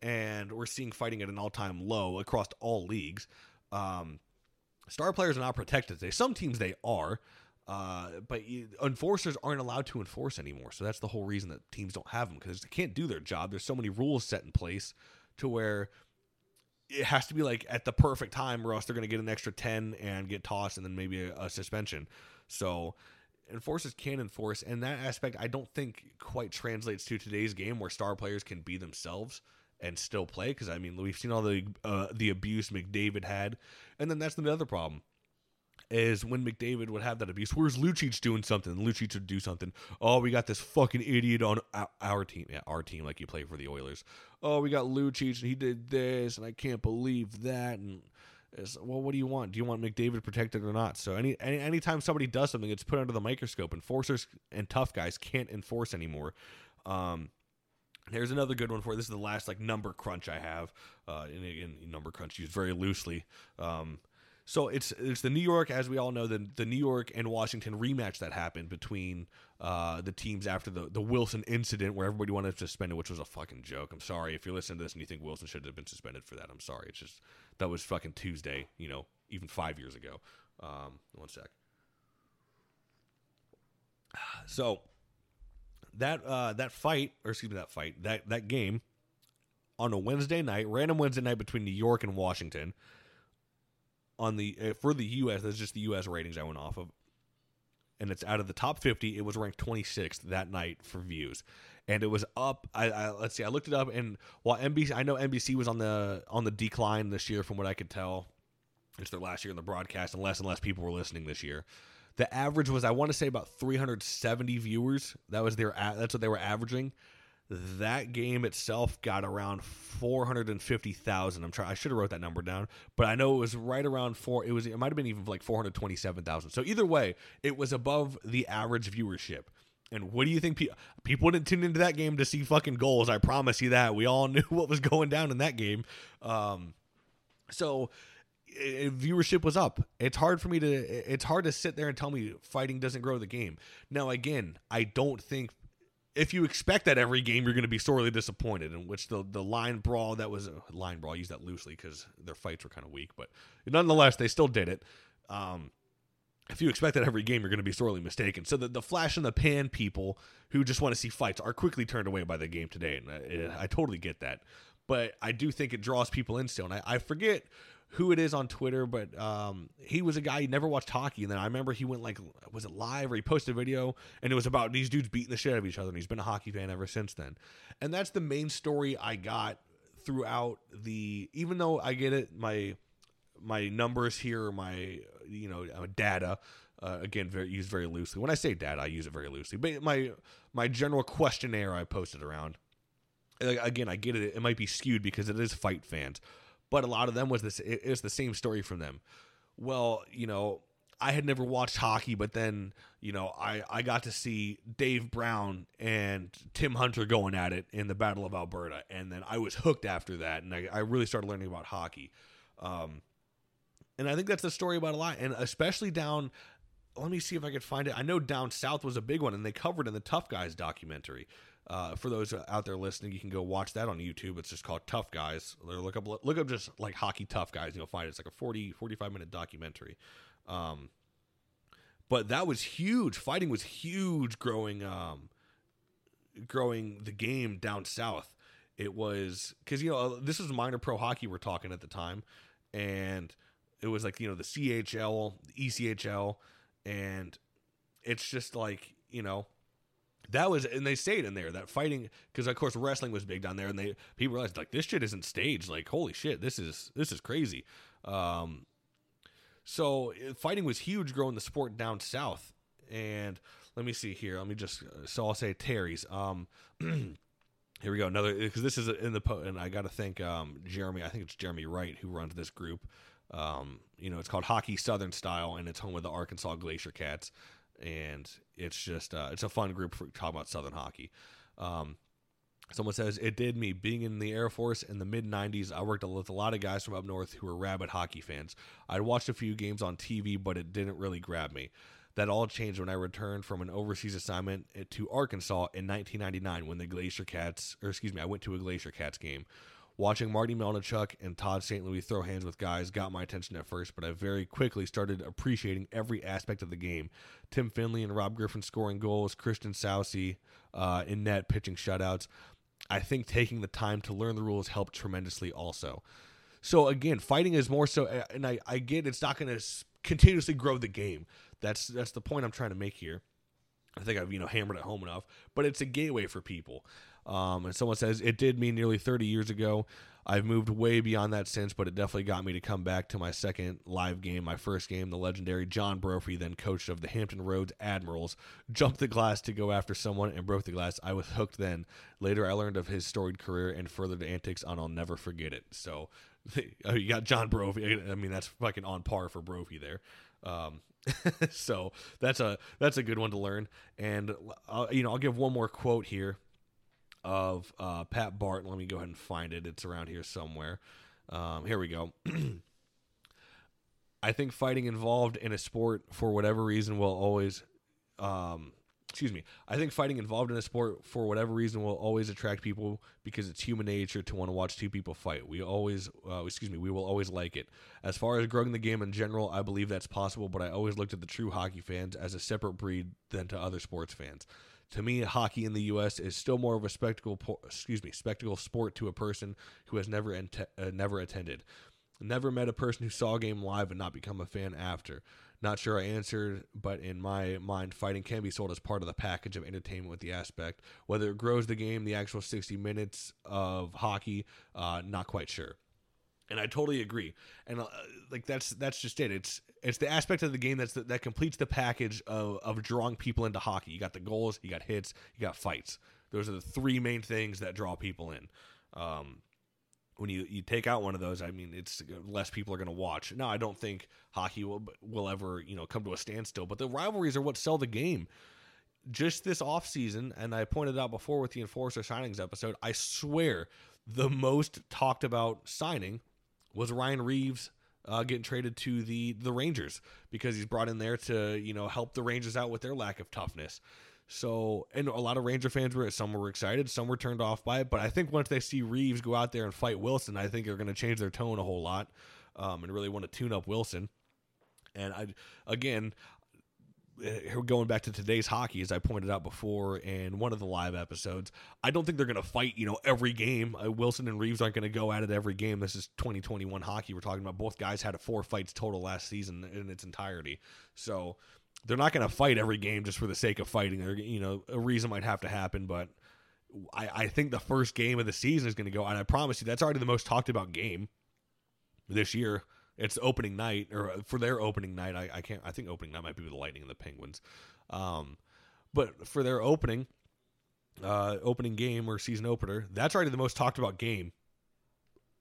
and we're seeing fighting at an all-time low across all leagues. Um, star players are not protected today. Some teams they are, uh, but enforcers aren't allowed to enforce anymore. So that's the whole reason that teams don't have them because they can't do their job. There's so many rules set in place to where it has to be like at the perfect time, or else they're going to get an extra ten and get tossed, and then maybe a, a suspension. So enforcers can enforce, and that aspect I don't think quite translates to today's game where star players can be themselves and still play. Because I mean, we've seen all the uh, the abuse McDavid had, and then that's the other problem is when McDavid would have that abuse. Where's Lucic doing something? Lucic would do something. Oh, we got this fucking idiot on our team. Yeah, our team, like you play for the Oilers. Oh, we got Lucic and he did this, and I can't believe that. And well, what do you want? Do you want McDavid protected or not? So any, any anytime somebody does something, it's put under the microscope. Enforcers and tough guys can't enforce anymore. Um, Here's another good one for you. This is the last like number crunch I have. Uh, in, in number crunch used very loosely. Um, so it's it's the New York, as we all know, the the New York and Washington rematch that happened between uh, the teams after the the Wilson incident, where everybody wanted to suspend it, which was a fucking joke. I'm sorry if you're listening to this and you think Wilson should have been suspended for that. I'm sorry. It's just that was fucking Tuesday, you know, even five years ago. Um, one sec. [sighs] So that uh, that fight, or excuse me, that fight, that that game on a Wednesday night, random Wednesday night between New York and Washington on the uh, for the U.S. That's just the U.S. ratings I went off of, and it's out of the top 50. It was ranked 26th that night for views, and it was up. I, I let's see, I looked it up, and while NBC, I know NBC was on the on the decline this year from what I could tell. it's their last year in the broadcast, and less and less people were listening this year. The average was, I want to say, about 370 viewers. That was their, that's what they were averaging. That game itself got around 450,000. I'm trying. I should have wrote that number down, but I know it was right around four. It was. It might have been even like 427,000. So either way, it was above the average viewership. And what do you think? Pe- people didn't tune into that game to see fucking goals. I promise you that. We all [laughs] knew what was going down in that game. Um, so it, viewership was up. It's hard for me to. Eh, it's hard to sit there and tell me fighting doesn't grow the game. Now, again, I don't think if you expect that every game, you're going to be sorely disappointed. In which the the line brawl that was a line brawl, I use that loosely because their fights were kind of weak, but nonetheless, they still did it. Um, if you expect that every game, you're going to be sorely mistaken. So the, the flash in the pan people who just want to see fights are quickly turned away by the game today, and I, I totally get that. But I do think it draws people in still, and I, I forget who it is on Twitter, but um, he was a guy he never watched hockey, and then I remember he went like, was it live or he posted a video, and it was about these dudes beating the shit out of each other, and he's been a hockey fan ever since then. And that's the main story I got throughout the. Even though I get it, my my numbers here, my you know uh, data. Uh, again, very, used very loosely. When I say data, I use it very loosely. But my my general questionnaire I posted around. Again, I get it. It might be skewed because it is fight fans but a lot of them was this it's the same story from them. Well you know i had never watched hockey but then you know i i got to see dave brown and tim hunter going at it in the battle of alberta and then i was hooked after that and i, I really started learning about hockey. Um, and i think that's the story about a lot and especially down let me see if i could find it. I know down south was a big one and they covered in the tough guys documentary uh, for those out there listening, you can go watch that on YouTube. It's just called Tough Guys. Look up look up just like hockey tough guys. You'll find it. It's like a 40 45 minute documentary. Um, but that was huge. Fighting was huge growing um, growing the game down south. It was because you know this was minor pro hockey we're talking at the time, and it was like you know the CHL, the ECHL, and it's just like you know that was and they stayed in there. That fighting because of course wrestling was big down there and they people realized like this shit isn't staged. Like holy shit this is this is crazy. Um so fighting was huge growing the sport down south. And let me see here. Let me just so i'll say terry's. Um [clears throat] here we go. Another because this is in the po- and i gotta thank um jeremy i think it's jeremy wright who runs this group. Um you know it's called hockey southern style and it's home of the arkansas glacier cats and it's just uh, it's a fun group for talking about Southern hockey. Um, someone says it did me being in the Air Force in the mid '90s. I worked with a lot of guys from up north who were rabid hockey fans. I'd watched a few games on TV, but it didn't really grab me. That all changed when I returned from an overseas assignment to Arkansas in 1999 when the Glacier Cats, or excuse me, I went to a Glacier Cats game. Watching Marty Melnichuk and Todd St. Louis throw hands with guys got my attention at first, but I very quickly started appreciating every aspect of the game. Tim Finley and Rob Griffin scoring goals, Christian Soucy uh, in net pitching shutouts. I think taking the time to learn the rules helped tremendously also. So again, fighting is more so, and I, I get it's not going to continuously grow the game. That's that's the point I'm trying to make here. I think I've you know hammered it home enough, but it's a gateway for people. Um, and someone says it did me nearly 30 years ago. I've moved way beyond that since, but it definitely got me to come back to my second live game. My first game, the legendary John Brophy, then coach of the Hampton Roads Admirals, jumped the glass to go after someone and broke the glass. I was hooked then. Later, I learned of his storied career and furthered antics, and I'll never forget it. So, [laughs] you got John Brophy. I mean, that's fucking on par for Brophy there. Um, [laughs] so that's a that's a good one to learn. And uh, you know, I'll give one more quote here of uh, Pat Barton. Let me go ahead and find it. It's around here somewhere. Um, here we go. [clears throat] I think fighting involved in a sport for whatever reason will always, um, excuse me. I think fighting involved in a sport for whatever reason will always attract people because it's human nature to want to watch two people fight. We always, uh, excuse me, we will always like it. As far as growing the game in general, I believe that's possible, but I always looked at the true hockey fans as a separate breed than to other sports fans to me, hockey in the U.S. is still more of a spectacle. Excuse me, spectacle sport to a person who has never uh, never attended. Never met a person who saw a game live and not become a fan after. Not sure I answered, but in my mind, fighting can be sold as part of the package of entertainment with the aspect. Whether it grows the game, the actual 60 minutes of hockey, uh, not quite sure. And I totally agree. And uh, like that's that's just it. It's it's the aspect of the game that's the, that completes the package of of drawing people into hockey. You got the goals, you got hits, you got fights. Those are the three main things that draw people in. Um, when you, you take out one of those, I mean, it's less people are going to watch. Now, I don't think hockey will will ever you know come to a standstill, but the rivalries are what sell the game. Just this off season, and I pointed out before with the enforcer signings episode, I swear the most talked about signing was Ryan Reaves uh, getting traded to the the Rangers because he's brought in there to you know help the Rangers out with their lack of toughness. So, and a lot of Ranger fans were some were excited, some were turned off by it. But I think once they see Reeves go out there and fight Wilson, I think they're going to change their tone a whole lot um, and really want to tune up Wilson. And I, again, going back to today's hockey, as I pointed out before in one of the live episodes, I don't think they're going to fight, you know, every game. Uh, Wilson and Reaves aren't going to go at it every game. This is 2021 hockey we're talking about. Both guys had four fights total last season in its entirety. So they're not going to fight every game just for the sake of fighting. Or you know, a reason might have to happen, but I, I think the first game of the season is going to go. And I promise you, that's already the most talked about game this year. It's opening night, or for their opening night. I, I can't. I think opening night might be with the Lightning and the Penguins. Um, but for their opening, uh, opening game or season opener, that's already the most talked about game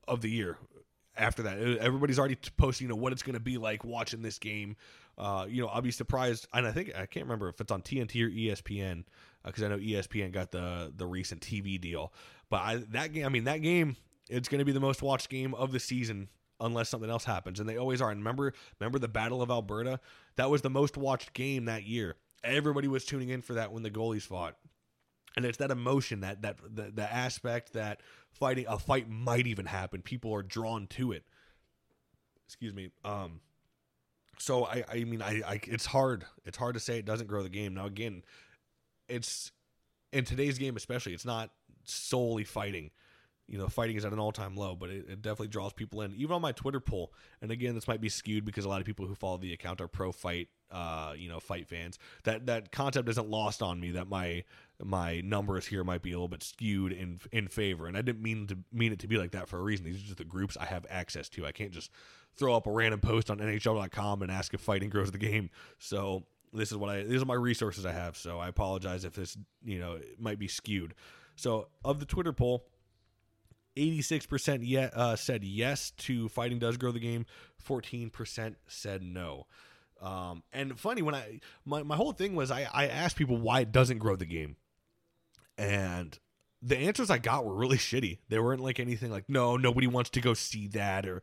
of the year. After that, everybody's already posting, you know, what it's going to be like watching this game uh, you know, I'll be surprised, and I think I can't remember if it's on TNT or ESPN because uh, I know ESPN got the the recent TV deal. But I, that game, I mean, that game, it's going to be the most watched game of the season unless something else happens, and they always are. And remember, remember the Battle of Alberta? That was the most watched game that year. Everybody was tuning in for that when the goalies fought, and it's that emotion, that that the, the aspect that fighting a fight might even happen. People are drawn to it. Excuse me. Um, so I, I mean, I, I, it's hard. It's hard to say it doesn't grow the game. Now again, it's in today's game especially. It's not solely fighting. You know, fighting is at an all-time low, but it, it definitely draws people in. Even on my Twitter poll, and again, this might be skewed because a lot of people who follow the account are pro-fight, uh, you know, fight fans. That that concept isn't lost on me. That my my numbers here might be a little bit skewed in in favor, and I didn't mean to mean it to be like that for a reason. These are just the groups I have access to. I can't just throw up a random post on NHL.com and ask if fighting grows the game. So this is what I these are my resources I have. So I apologize if this you know might be skewed. So of the Twitter poll. 86% yet, uh, said yes to fighting does grow the game. 14% said no. Um, and funny when I my, my whole thing was I, I asked people why it doesn't grow the game. And the answers I got were really [laughs] shitty. They weren't like anything like, no, nobody wants to go see that or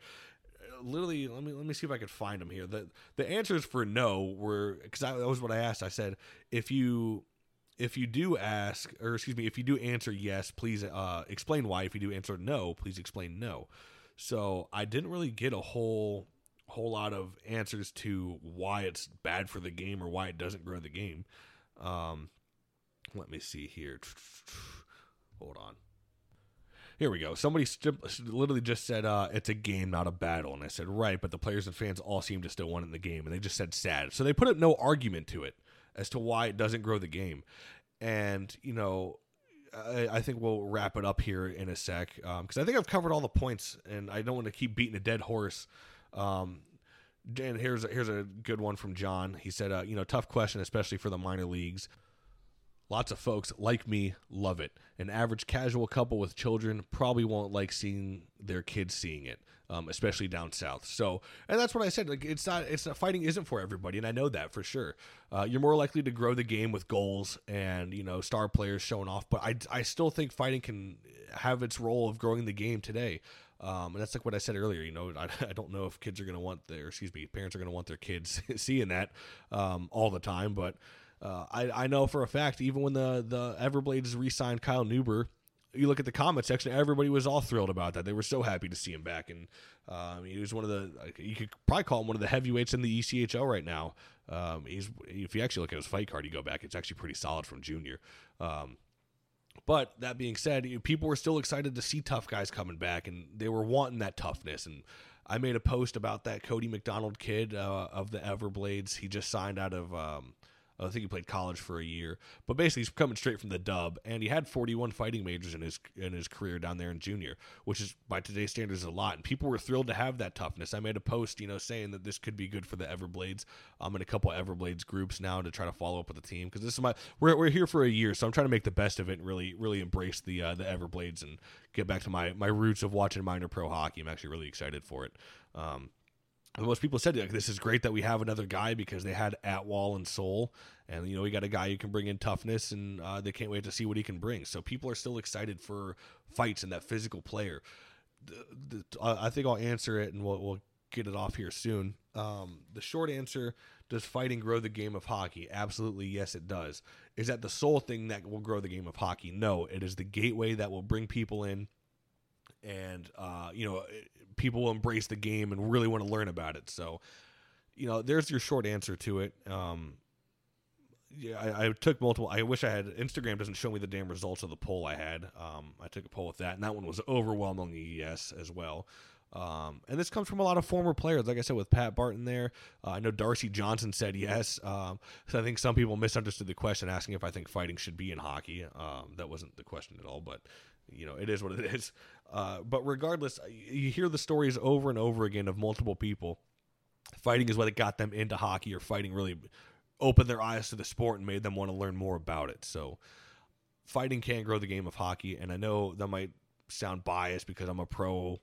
literally let me let me see if I could find them here. The the answers for no were because that was what I asked. I said if you if you do ask or excuse me if you do answer yes, please uh, explain why. If you do answer no, please explain no. So I didn't really get a whole whole lot of answers to why it's bad for the game or why it doesn't grow the game. Um, let me see here. Hold on. Here we go. Somebody st- literally just said uh, it's a game, not a battle, and I said right, but the players and fans all seem to still want it in the game, and they just said sad. So they put up no argument to it as to why it doesn't grow the game, and you know. I, I think we'll wrap it up here in a sec because um, I think I've covered all the points, and I don't want to keep beating a dead horse. Um, and here's a, here's a good one from John. He said, uh, you know, tough question, especially for the minor leagues. Lots of folks like me love it. An average casual couple with children probably won't like seeing their kids seeing it, um, especially down south. So, and that's what I said. Like, it's not, it's not fighting isn't for everybody, and I know that for sure. Uh, you're more likely to grow the game with goals and you know star players showing off, but I, I still think fighting can have its role of growing the game today. Um, and that's like what I said earlier. You know, [laughs] I, I don't know if kids are going to want their, excuse me, parents are going to want their kids [laughs] seeing that um, all the time, but uh, I, I know for a fact, even when the, the Everblades re signed Kyle Neuber, you look at the comment section, everybody was all thrilled about that. They were so happy to see him back. And um, he was one of the, you could probably call him one of the heavyweights in the ECHL right now. Um, he's If you actually look at his fight card, you go back, it's actually pretty solid from junior. Um, but that being said, people were still excited to see tough guys coming back, and they were wanting that toughness. And I made a post about that Cody McDonald kid uh, of the Everblades. He just signed out of um, I think he played college for a year, but basically he's coming straight from the dub, and he had 41 fighting majors in his in his career down there in junior, which is by today's standards a lot. And people were thrilled to have that toughness. I made a post, you know, saying that this could be good for the Everblades. I'm in a couple Everblades groups now to try to follow up with the team because this is my we're we're here for a year, so I'm trying to make the best of it and really really embrace the uh, the Everblades and get back to my my roots of watching minor pro hockey. I'm actually really excited for it. Um, most people said like, this is great that we have another guy because they had Atwall and Soul, and you know we got a guy who can bring in toughness, and uh, they can't wait to see what he can bring. So people are still excited for fights and that physical player. The, the, I think I'll answer it, and we'll, we'll get it off here soon. Um, the short answer: Does fighting grow the game of hockey? Absolutely, yes, it does. Is that the sole thing that will grow the game of hockey? No, it is the gateway that will bring people in and uh, you know people will embrace the game and really want to learn about it. So, you know, there's your short answer to it. Um, yeah, I, I, took multiple. I wish I had. Instagram doesn't show me the damn results of the poll I had. Um, I took a poll with that, and that one was overwhelmingly yes as well. Um, and this comes from a lot of former players, like I said, with Pat Barton there. Uh, I know Darcy Johnson said yes. Um, so I think some people misunderstood the question, asking if I think fighting should be in hockey. Um, that wasn't the question at all, but you know, it is what it is. Uh, but regardless, you hear the stories over and over again of multiple people. Fighting is what got them into hockey, or fighting really opened their eyes to the sport and made them want to learn more about it. So, fighting can grow the game of hockey, and I know that might sound biased because I'm a pro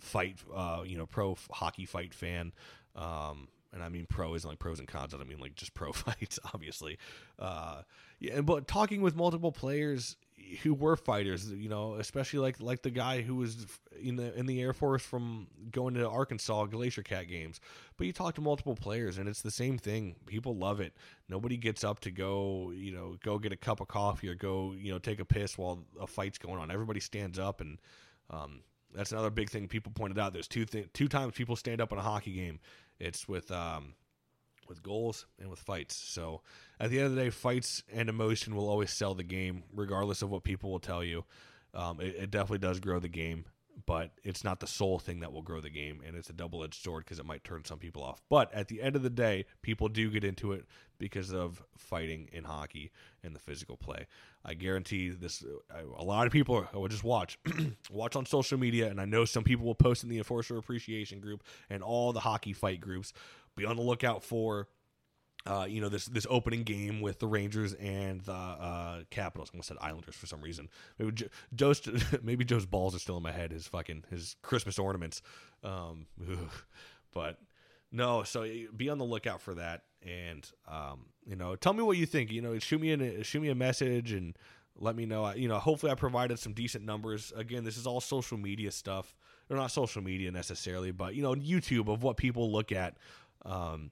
fight, uh, you know, pro hockey fight fan. Um, and I mean pro isn't like pros and cons. I don't mean like just pro [laughs] fights, obviously. Uh, yeah, but talking with multiple players who were fighters, you know, especially like like the guy who was in the in the Air Force from going to Arkansas Glacier Cat games. But you talk to multiple players, and it's the same thing. People love it. Nobody gets up to go, you know, go get a cup of coffee or go, you know, take a piss while a fight's going on. Everybody stands up, and um, that's another big thing people pointed out. There's two th- two times people stand up in a hockey game. It's with um, with goals and with fights. So at the end of the day, fights and emotion will always sell the game, regardless of what people will tell you. Um, it, it, definitely does grow the game, but it's not the sole thing that will grow the game, and it's a double edged sword because it might turn some people off. But at the end of the day, people do get into it because of fighting in hockey and the physical play. I guarantee this. A lot of people will just watch, [clears throat] watch on social media, and I know some people will post in the Enforcer Appreciation group and all the hockey fight groups be on the lookout for uh, you know this this opening game with the Rangers and the uh, Capitals. I almost said Islanders for some reason. Maybe Joe, Joe's [laughs] maybe Joe's balls are still in my head. His fucking his Christmas ornaments. Um, [laughs] but no, so be on the lookout for that. And um, you know, tell me what you think. You know, shoot me a shoot me a message and let me know. You know, hopefully I provided some decent numbers. Again, this is all social media stuff. Or not social media necessarily, but you know, YouTube of what people look at um,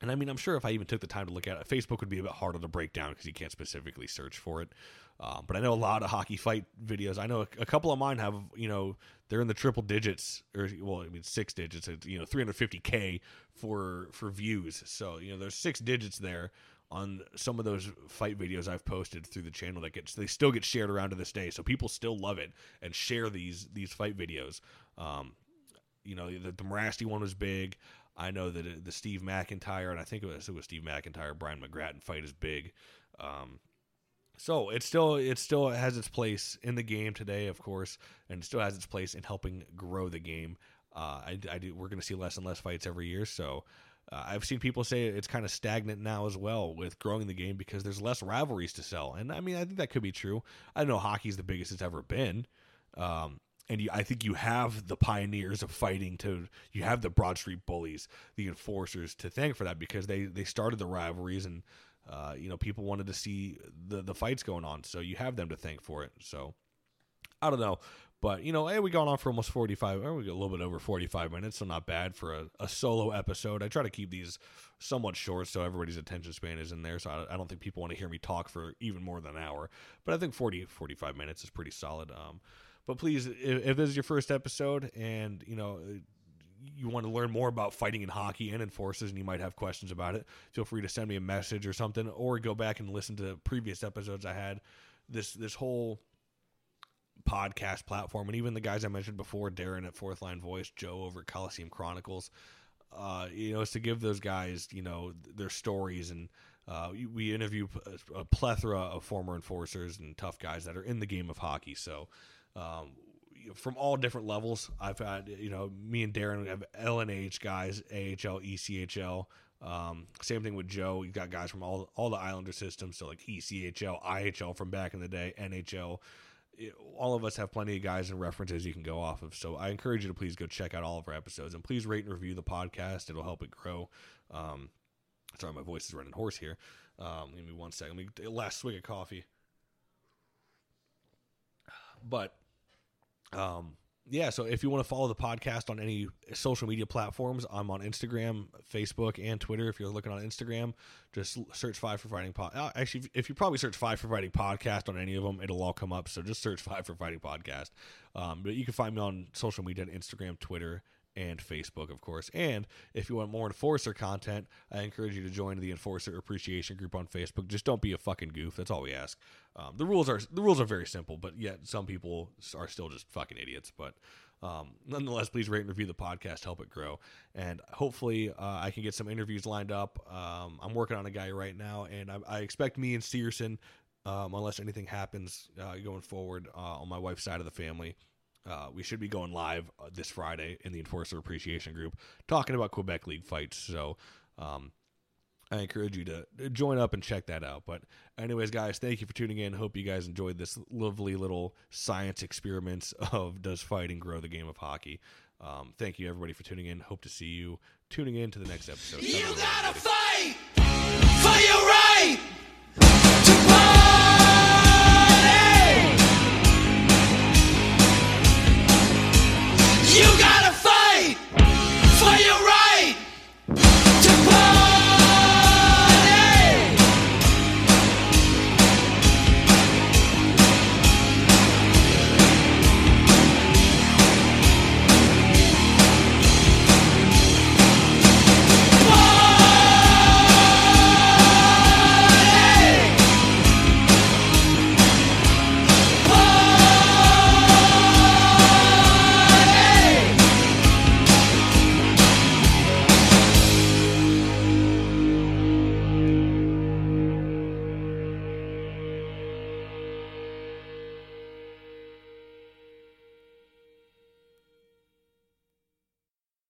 and I mean, I'm sure if I even took the time to look at it, Facebook would be a bit harder to break down because you can't specifically search for it. Um, but I know a lot of hockey fight videos. I know a, a, couple of mine have, you know, they're in the triple digits, or well, I mean six digits. You know, 350k for for views. So you know, there's six digits there on some of those fight videos I've posted through the channel that gets they still get shared around to this day. So people still love it and share these these fight videos. Um, you know, the, the Morasti one was big. I know that the Steve MacIntyre and I think it was, it was Steve MacIntyre Brian McGrattan fight is big. Um, so it still it still has its place in the game today, of course, and still has its place in helping grow the game. Uh, I, I do, we're going to see less and less fights every year, so uh, I've seen people say it's kind of stagnant now as well with growing the game because there's less rivalries to sell, and I mean I think that could be true. I know hockey's the biggest it's ever been, um, and you, I think you have the pioneers of fighting to you have the Broad Street Bullies, the enforcers to thank for that because they they started the rivalries and uh, you know people wanted to see the the fights going on, so you have them to thank for it. So I don't know, but you know, hey, we gone on for almost forty five. We got a little bit over forty five minutes, so not bad for a, a, solo episode. I try to keep these somewhat short, so everybody's attention span is in there. So I, I don't think people want to hear me talk for even more than an hour. But I think 40, 45 minutes is pretty solid. Um, but please, if, if this is your first episode and you know you want to learn more about fighting in hockey and enforcers and you might have questions about it, feel free to send me a message or something, or go back and listen to previous episodes I had. This this whole podcast platform, and even the guys I mentioned before, Darren at Fourth Line Voice, Joe over Coliseum Chronicles. Uh, you know, it's to give those guys, you know, their stories and Uh, we- interview a plethora of former enforcers and tough guys that are in the game of hockey. So, um, from all different levels, I've had you know me and Darren have LNH guys, AHL, ECHL. Um, same thing with Joe. You've got guys from all all the Islander systems, so like ECHL, IHL from back in the day, NHL. It- all of us have plenty of guys and references you can go off of. So I encourage you to please go check out all of our episodes and please rate and review the podcast. It'll help it grow. Um, sorry, my voice is running hoarse here. Um, give me one second. Let me last swig of coffee. But um, yeah, so if you want to follow the podcast on any social media platforms, I'm on Instagram, Facebook, and Twitter. If you're looking on Instagram, just search Five for Fighting Pod. uh, Actually, if you probably search Five for Fighting Podcast on any of them, it'll all come up. So just search Five for Fighting Podcast. Um, but you can find me on social media, on Instagram, Twitter, and Facebook, of course. And if you want more Enforcer content, I encourage you to join the Enforcer Appreciation Group on Facebook. Just don't be a fucking goof. That's all we ask. Um, the rules are the rules are very simple, but yet some people are still just fucking idiots. But um, nonetheless, please rate and review the podcast, help it grow, and hopefully uh, I can get some interviews lined up. Um, I'm working on a guy right now, and I, I expect me and Searson, um, unless anything happens uh, going forward uh, on my wife's side of the family. Uh, we should be going live uh, this Friday in the Enforcer Appreciation Group talking about Quebec League fights. So um, I encourage you to join up and check that out. But, anyways, guys, thank you for tuning in. Hope you guys enjoyed this lovely little science experiments of does fighting grow the game of hockey. Um, thank you, everybody, for tuning in. Hope to see you tuning in to the next episode.
You
Have a good one,
gotta fight for your